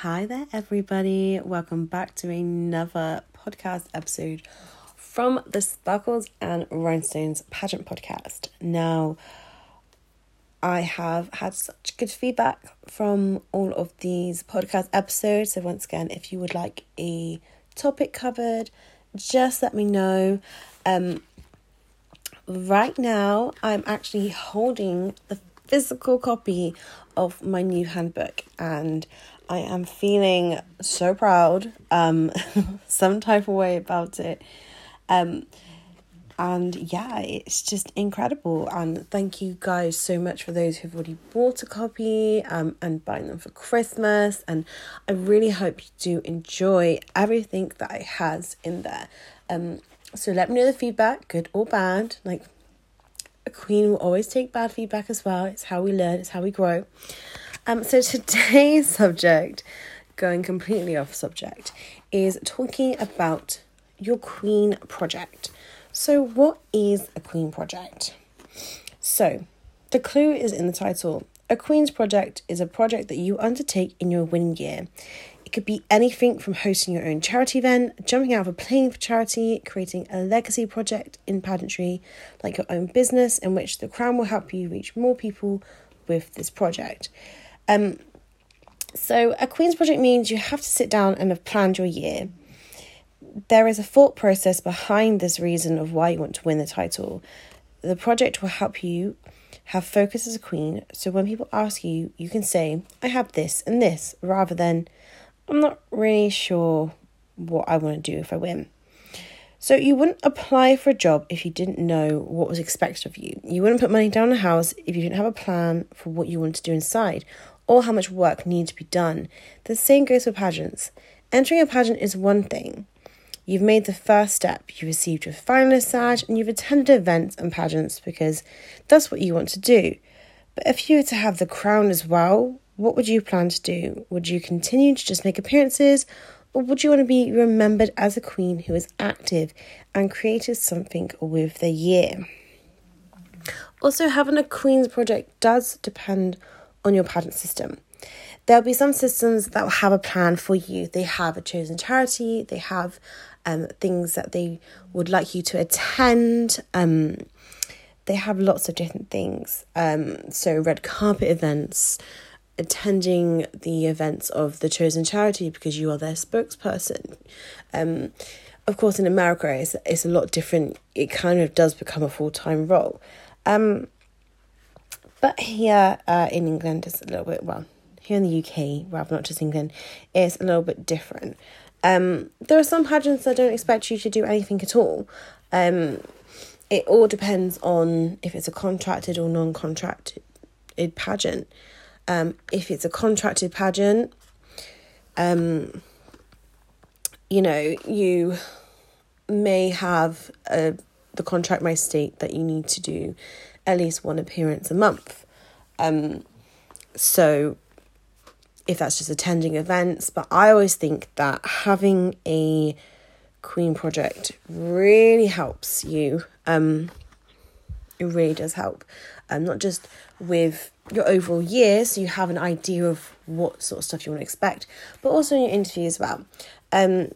Hi there, everybody. Welcome back to another podcast episode from the Sparkles and Rhinestones pageant podcast. Now, I have had such good feedback from all of these podcast episodes. So, once again, if you would like a topic covered, just let me know. Um, right now, I'm actually holding the physical copy of my new handbook and I am feeling so proud, um, some type of way about it. Um, and yeah, it's just incredible. And thank you guys so much for those who've already bought a copy um, and buying them for Christmas. And I really hope you do enjoy everything that it has in there. Um, so let me know the feedback, good or bad. Like a queen will always take bad feedback as well. It's how we learn, it's how we grow. Um, so today's subject, going completely off subject, is talking about your Queen project. So, what is a Queen project? So, the clue is in the title. A Queen's project is a project that you undertake in your winning year. It could be anything from hosting your own charity event, jumping out of a plane for charity, creating a legacy project in pageantry, like your own business, in which the Crown will help you reach more people with this project. Um, so, a Queen's project means you have to sit down and have planned your year. There is a thought process behind this reason of why you want to win the title. The project will help you have focus as a queen, so when people ask you, you can say, I have this and this, rather than, I'm not really sure what I want to do if I win. So you wouldn't apply for a job if you didn't know what was expected of you. You wouldn't put money down a house if you didn't have a plan for what you wanted to do inside or how much work needs to be done. The same goes for pageants. Entering a pageant is one thing. You've made the first step, you've received your finalist badge, and you've attended events and pageants because that's what you want to do. But if you were to have the crown as well, what would you plan to do? Would you continue to just make appearances, or would you want to be remembered as a queen who is active and created something with the year? Also, having a Queen's project does depend on your pageant system. There'll be some systems that will have a plan for you. They have a chosen charity, they have um, things that they would like you to attend. Um, they have lots of different things. Um, so, red carpet events, attending the events of the chosen charity because you are their spokesperson. Um, of course, in America, it's, it's a lot different. It kind of does become a full time role. Um, but here uh, in England, it's a little bit, well, here in the UK, rather not just England, it's a little bit different. Um, there are some pageants that don't expect you to do anything at all. Um, it all depends on if it's a contracted or non contracted pageant. Um, if it's a contracted pageant, um, you know, you may have a, the contract may state that you need to do at least one appearance a month. Um, so if that's just attending events, but I always think that having a Queen project really helps you. Um, it really does help, um, not just with your overall year, so you have an idea of what sort of stuff you want to expect, but also in your interview as well. Um,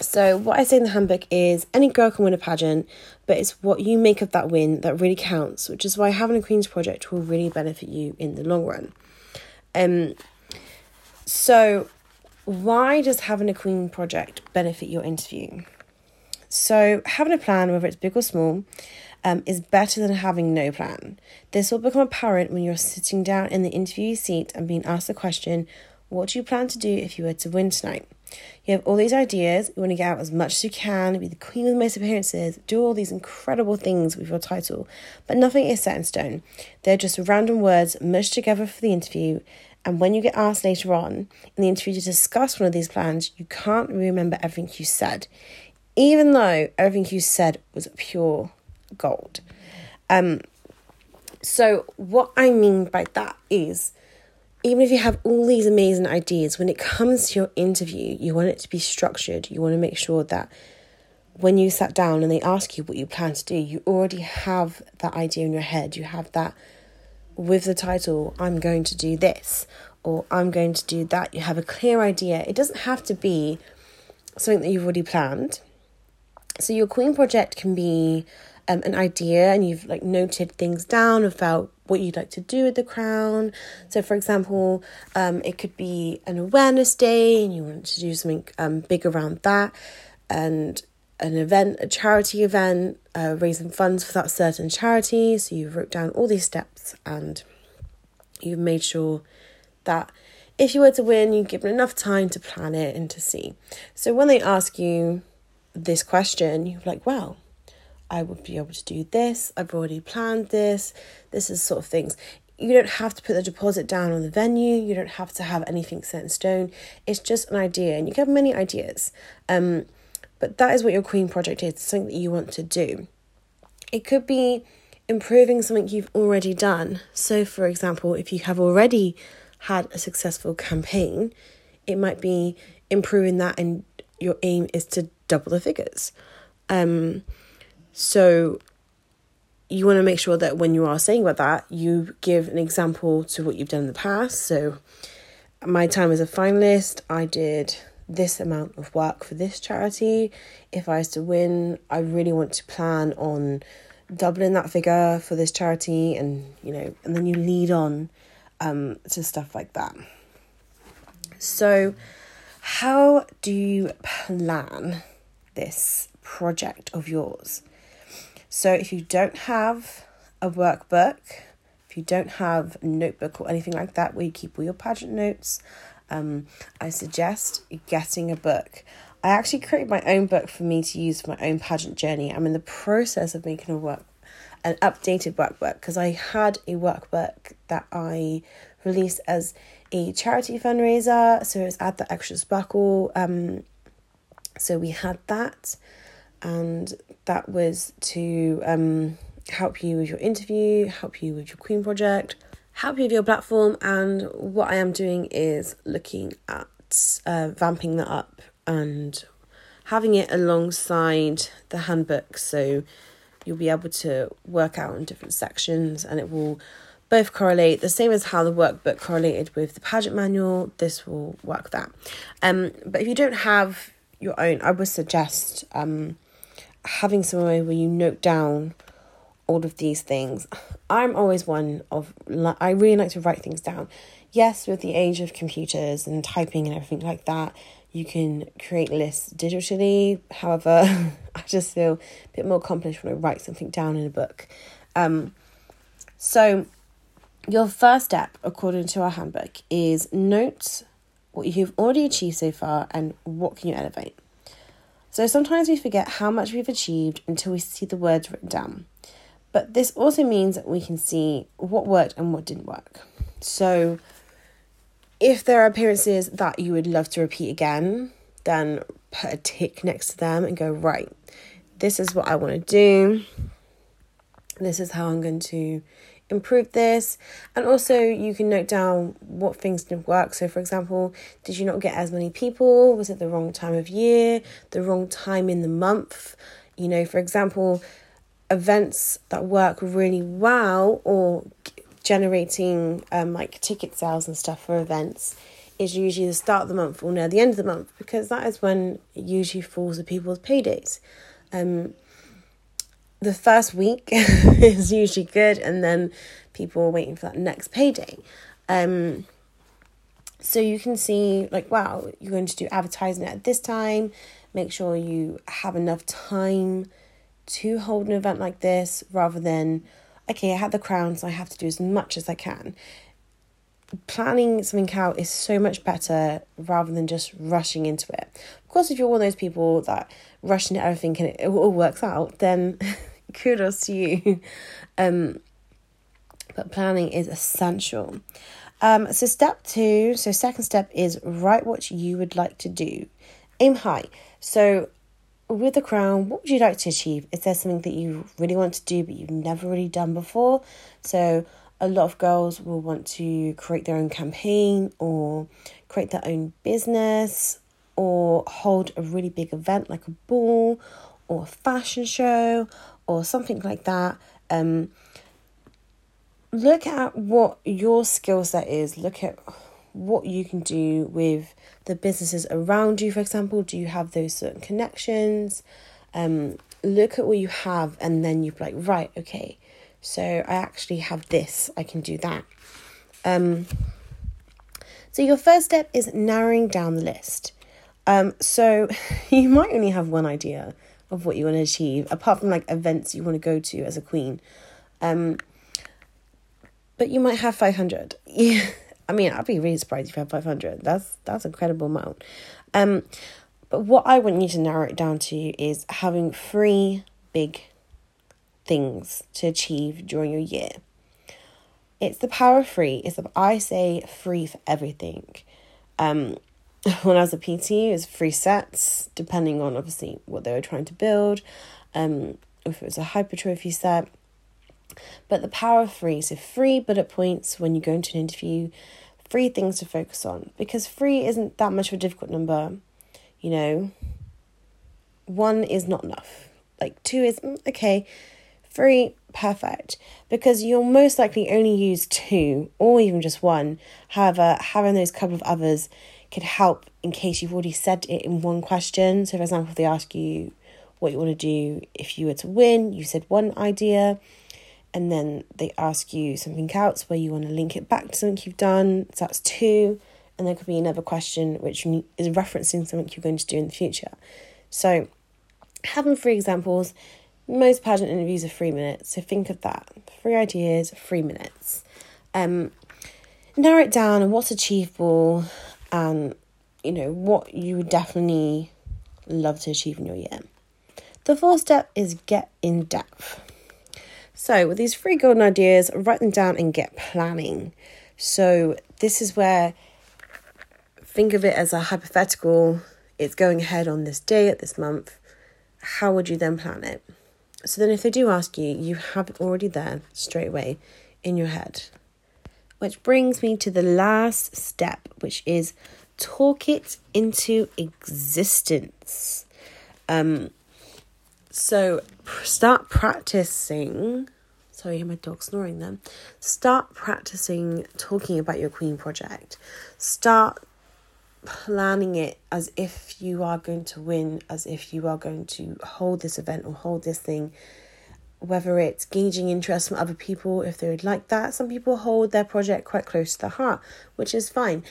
so, what I say in the handbook is any girl can win a pageant, but it's what you make of that win that really counts, which is why having a Queen's project will really benefit you in the long run. Um, so, why does having a Queen project benefit your interview? So, having a plan, whether it's big or small, um, is better than having no plan. This will become apparent when you're sitting down in the interview seat and being asked the question, What do you plan to do if you were to win tonight? You have all these ideas, you want to get out as much as you can, be the queen of the most appearances, do all these incredible things with your title, but nothing is set in stone. They're just random words mushed together for the interview, and when you get asked later on in the interview to discuss one of these plans, you can't remember everything you said, even though everything you said was pure gold. Um, so, what I mean by that is even if you have all these amazing ideas, when it comes to your interview, you want it to be structured. You want to make sure that when you sat down and they ask you what you plan to do, you already have that idea in your head. You have that with the title, I'm going to do this, or I'm going to do that. You have a clear idea. It doesn't have to be something that you've already planned. So your queen project can be um, an idea and you've like noted things down about what you'd like to do with the crown. So, for example, um, it could be an awareness day and you want to do something um, big around that, and an event, a charity event, uh, raising funds for that certain charity. So, you wrote down all these steps and you've made sure that if you were to win, you've given enough time to plan it and to see. So, when they ask you this question, you're like, well, I would be able to do this. I've already planned this. This is sort of things. You don't have to put the deposit down on the venue. You don't have to have anything set in stone. It's just an idea, and you can have many ideas. Um, but that is what your queen project is. Something that you want to do. It could be improving something you've already done. So, for example, if you have already had a successful campaign, it might be improving that, and your aim is to double the figures. Um, so you want to make sure that when you are saying about that, you give an example to what you've done in the past. So, my time as a finalist, I did this amount of work for this charity. If I was to win, I really want to plan on doubling that figure for this charity, and you know, and then you lead on um, to stuff like that. So, how do you plan this project of yours? So if you don't have a workbook, if you don't have a notebook or anything like that where you keep all your pageant notes, um, I suggest getting a book. I actually created my own book for me to use for my own pageant journey. I'm in the process of making a work an updated workbook because I had a workbook that I released as a charity fundraiser. So it was at the Extra Sparkle. Um, so we had that and that was to um, help you with your interview, help you with your Queen project, help you with your platform. And what I am doing is looking at uh, vamping that up and having it alongside the handbook. So you'll be able to work out in different sections and it will both correlate the same as how the workbook correlated with the pageant manual this will work that um but if you don't have your own i would suggest um having somewhere where you note down all of these things. I'm always one of, I really like to write things down. Yes, with the age of computers and typing and everything like that, you can create lists digitally. However, I just feel a bit more accomplished when I write something down in a book. Um, so, your first step, according to our handbook, is note what you've already achieved so far and what can you elevate. So sometimes we forget how much we've achieved until we see the words written down. But this also means that we can see what worked and what didn't work. So if there are appearances that you would love to repeat again, then put a tick next to them and go, right, this is what I want to do. This is how I'm going to improve this. And also, you can note down what things didn't work. So, for example, did you not get as many people? Was it the wrong time of year? The wrong time in the month? You know, for example, events that work really well or generating um, like ticket sales and stuff for events is usually the start of the month or near the end of the month because that is when it usually falls with people's paydays. Um, the first week is usually good, and then people are waiting for that next payday. Um, so you can see, like, wow, you're going to do advertising at this time. Make sure you have enough time to hold an event like this rather than, okay, I had the crown, so I have to do as much as I can. Planning something out is so much better rather than just rushing into it. Of course, if you're one of those people that rush into everything and it, all works out, then kudos to you. Um, but planning is essential. Um, so step two, so second step is write what you would like to do. Aim high. So with the crown, what would you like to achieve? Is there something that you really want to do but you've never really done before? So a lot of girls will want to create their own campaign or create their own business or hold a really big event like a ball or fashion show or something like that. Um, look at what your skill set is. Look at what you can do with the businesses around you, for example. Do you have those certain connections? Um, look at what you have, and then you're like, right, okay, so I actually have this, I can do that. Um, so, your first step is narrowing down the list. Um, so, you might only have one idea of what you want to achieve, apart from like events you want to go to as a queen. Um, but you might have 500. Yeah. I mean, I'd be really surprised if you had 500. That's that's a credible amount. Um, but what I want you to narrow it down to is having three big things to achieve during your year. It's the power of free. It's the, I say free for everything. Um, when I was a PT, it was free sets, depending on obviously what they were trying to build. Um, if it was a hypertrophy set, but the power of free, so free bullet points when you go into an interview, free things to focus on, because free isn't that much of a difficult number, you know. One is not enough. Like two is mm, okay, three, perfect. Because you'll most likely only use two or even just one. However, having those couple of others could help in case you've already said it in one question. So, for example, if they ask you what you want to do if you were to win, you said one idea and then they ask you something else where you want to link it back to something you've done. So that's two. And there could be another question which is referencing something you're going to do in the future. So, having three examples, most pageant interviews are three minutes. So, think of that three ideas, three minutes. Um, narrow it down and what's achievable and, you know, what you would definitely love to achieve in your year. The fourth step is get in depth. So, with these three golden ideas, write them down and get planning. So, this is where think of it as a hypothetical. It's going ahead on this day at this month. How would you then plan it? So, then if they do ask you, you have it already there straight away in your head. Which brings me to the last step, which is talk it into existence. Um, so start practicing. Sorry, my dog snoring then. Start practicing talking about your Queen project. Start planning it as if you are going to win, as if you are going to hold this event or hold this thing. Whether it's gauging interest from other people, if they would like that. Some people hold their project quite close to the heart, which is fine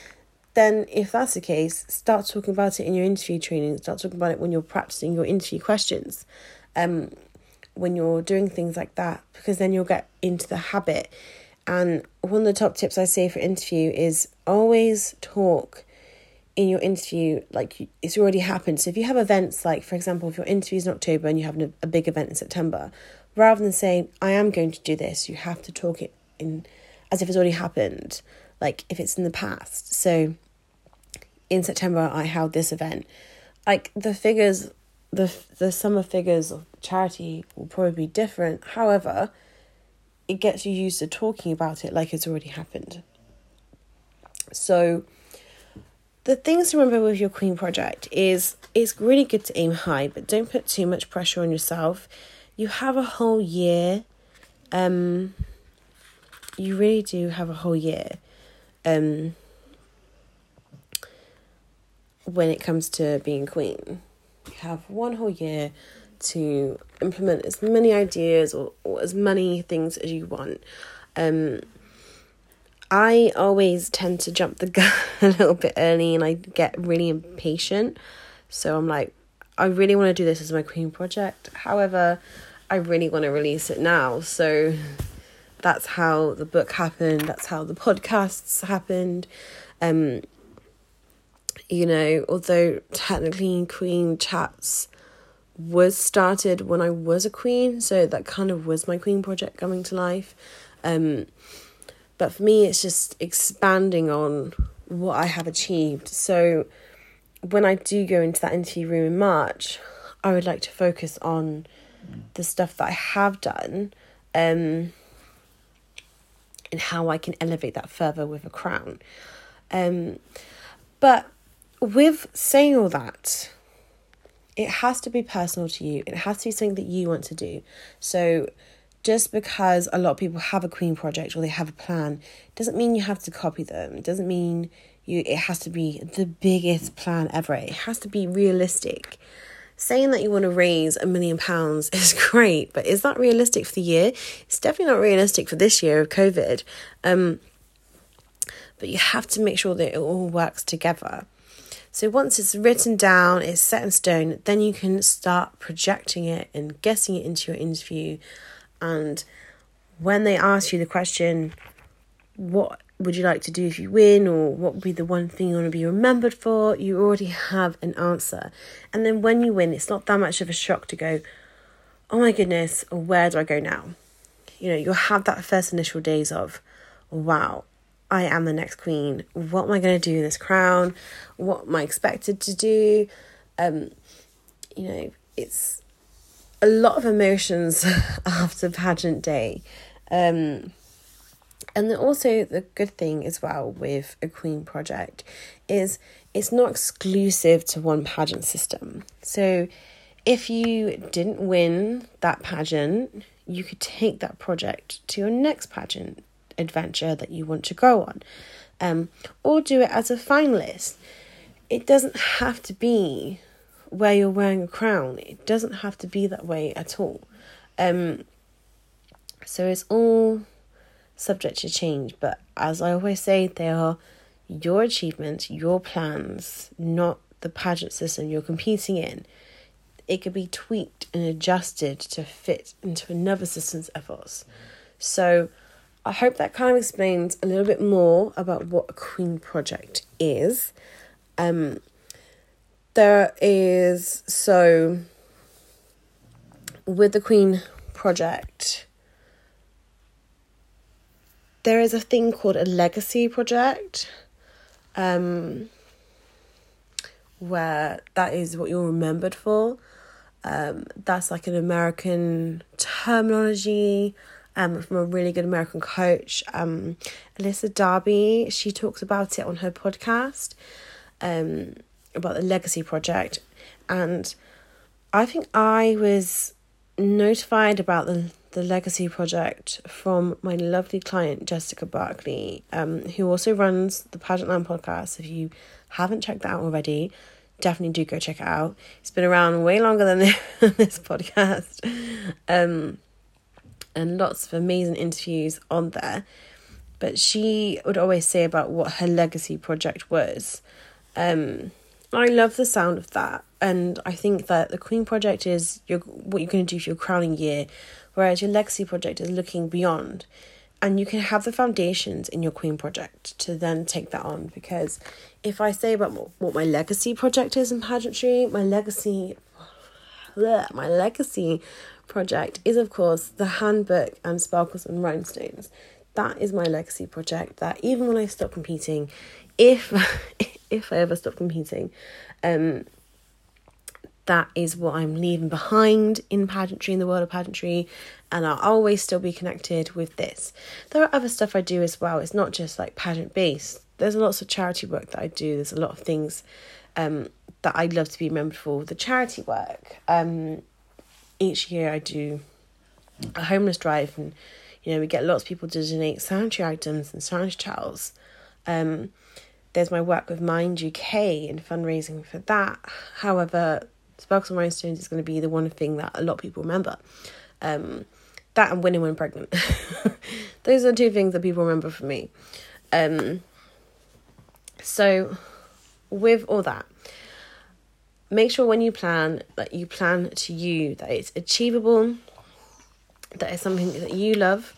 then if that's the case, start talking about it in your interview training. Start talking about it when you're practicing your interview questions. Um, when you're doing things like that, because then you'll get into the habit. And one of the top tips I say for interview is always talk in your interview like it's already happened. So if you have events like, for example, if your interview is in October and you have a big event in September, rather than saying I am going to do this, you have to talk it in as if it's already happened, like if it's in the past. So in September I held this event. Like the figures, the the summer figures of charity will probably be different. However, it gets you used to talking about it like it's already happened. So the things to remember with your Queen project is it's really good to aim high, but don't put too much pressure on yourself. You have a whole year. Um you really do have a whole year. Um when it comes to being queen. You have one whole year to implement as many ideas or, or as many things as you want. Um, I always tend to jump the gun a little bit early and I get really impatient. So I'm like, I really want to do this as my queen project. However, I really want to release it now. So that's how the book happened. That's how the podcasts happened. Um, you know, although technically Queen Chats was started when I was a queen, so that kind of was my queen project coming to life. Um, but for me, it's just expanding on what I have achieved. So when I do go into that interview room in March, I would like to focus on the stuff that I have done um, and how I can elevate that further with a crown. Um, but with saying all that, it has to be personal to you. It has to be something that you want to do. So just because a lot of people have a queen project or they have a plan doesn't mean you have to copy them. It doesn't mean you it has to be the biggest plan ever. It has to be realistic. Saying that you want to raise a million pounds is great, but is that realistic for the year? It's definitely not realistic for this year of COVID. Um, but you have to make sure that it all works together. So once it's written down, it's set in stone, then you can start projecting it and getting it into your interview. And when they ask you the question, what would you like to do if you win, or what would be the one thing you want to be remembered for, you already have an answer. And then when you win, it's not that much of a shock to go, oh my goodness, where do I go now? You know, you'll have that first initial days of, wow, I am the next queen. What am I going to do in this crown? What am I expected to do? Um, you know, it's a lot of emotions after pageant day. Um, and then also the good thing as well with a queen project is it's not exclusive to one pageant system. So if you didn't win that pageant, you could take that project to your next pageant adventure that you want to go on, um, or do it as a finalist. It doesn't have to be where you're wearing a crown. It doesn't have to be that way at all. Um, so it's all subject to change. But as I always say, they are your achievements, your plans, not the pageant system you're competing in. It could be tweaked and adjusted to fit into another system's efforts. So I hope that kind of explains a little bit more about what a Queen project is. Um, there is so with the Queen project, there is a thing called a legacy project, um, where that is what you're remembered for. Um, that's like an American terminology um, from a really good American coach, um, Alyssa Darby. She talks about it on her podcast um, about the Legacy Project. And I think I was notified about the, the Legacy Project from my lovely client, Jessica Barkley, um, who also runs the Pageant Land podcast. If you haven't checked that out already, definitely do go check it out. It's been around way longer than this podcast. Um, and lots of amazing interviews on there. But she would always say about what her legacy project was. Um, I love the sound of that, and I think that the Queen project is your what you're going to do for your crowning year, whereas your legacy project is looking beyond, and you can have the foundations in your Queen project to then take that on. Because if I say about what my legacy project is in pageantry, my legacy, bleh, my legacy project is, of course, the handbook and sparkles and rhinestones. That is my legacy project. That even when I stop competing, if if I ever stop competing, um, that is what I'm leaving behind in pageantry, in the world of pageantry, and I'll always still be connected with this. There are other stuff I do as well. It's not just like pageant based. There's lots of charity work that I do. There's a lot of things um, that I'd love to be remembered for. The charity work. Um, each year I do a homeless drive, and you know we get lots of people to donate sanitary items and sanitary towels. Um, there's my work with Mind UK and fundraising for that. However, Sparkles and Rhinestones is going to be the one thing that a lot of people remember. Um, that and winning when pregnant. Those are two things that people remember for me. Um, so, with all that, make sure when you plan that you plan to you that it's achievable, that it's something that you love.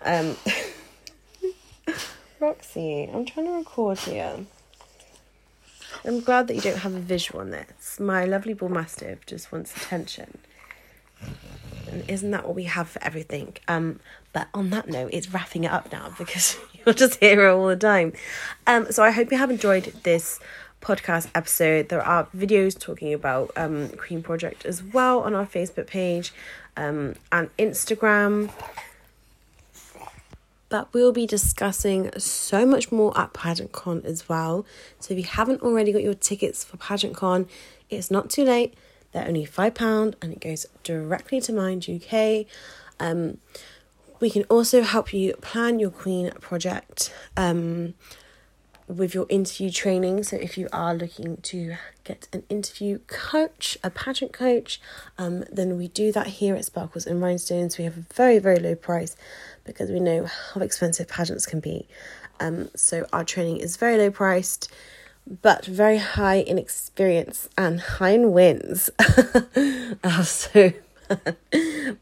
Um, Roxy, I'm trying to record here. I'm glad that you don't have a visual on this. My lovely bull mastiff just wants attention. And isn't that what we have for everything? Um, but on that note, it's wrapping it up now because you'll just hear her all the time. Um, so I hope you have enjoyed this podcast episode. There are videos talking about um, Project as well on our Facebook page um, and Instagram. But we'll be discussing so much more at Pageant Con as well. So if you haven't already got your tickets for Pageant Con, it's not too late. They're only £5 and it goes directly to Mind UK. Um, we can also help you plan your Queen project. Um, with your interview training. So if you are looking to get an interview coach, a pageant coach, um, then we do that here at Sparkles and Rhinestones. We have a very, very low price because we know how expensive pageants can be. Um, so our training is very low priced, but very high in experience and high in wins. uh, so,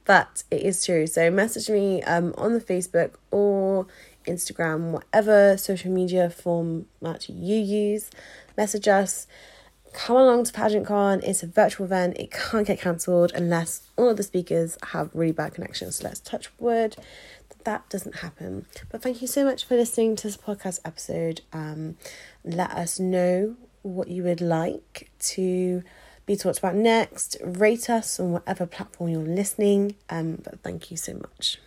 but it is true. So message me um, on the Facebook or Instagram, whatever social media format you use. Message us. Come along to PageantCon. It's a virtual event. It can't get cancelled unless all of the speakers have really bad connections. So let's touch wood that, that doesn't happen. But thank you so much for listening to this podcast episode. Um, let us know what you would like to be talked about next. Rate us on whatever platform you're listening. Um, but thank you so much.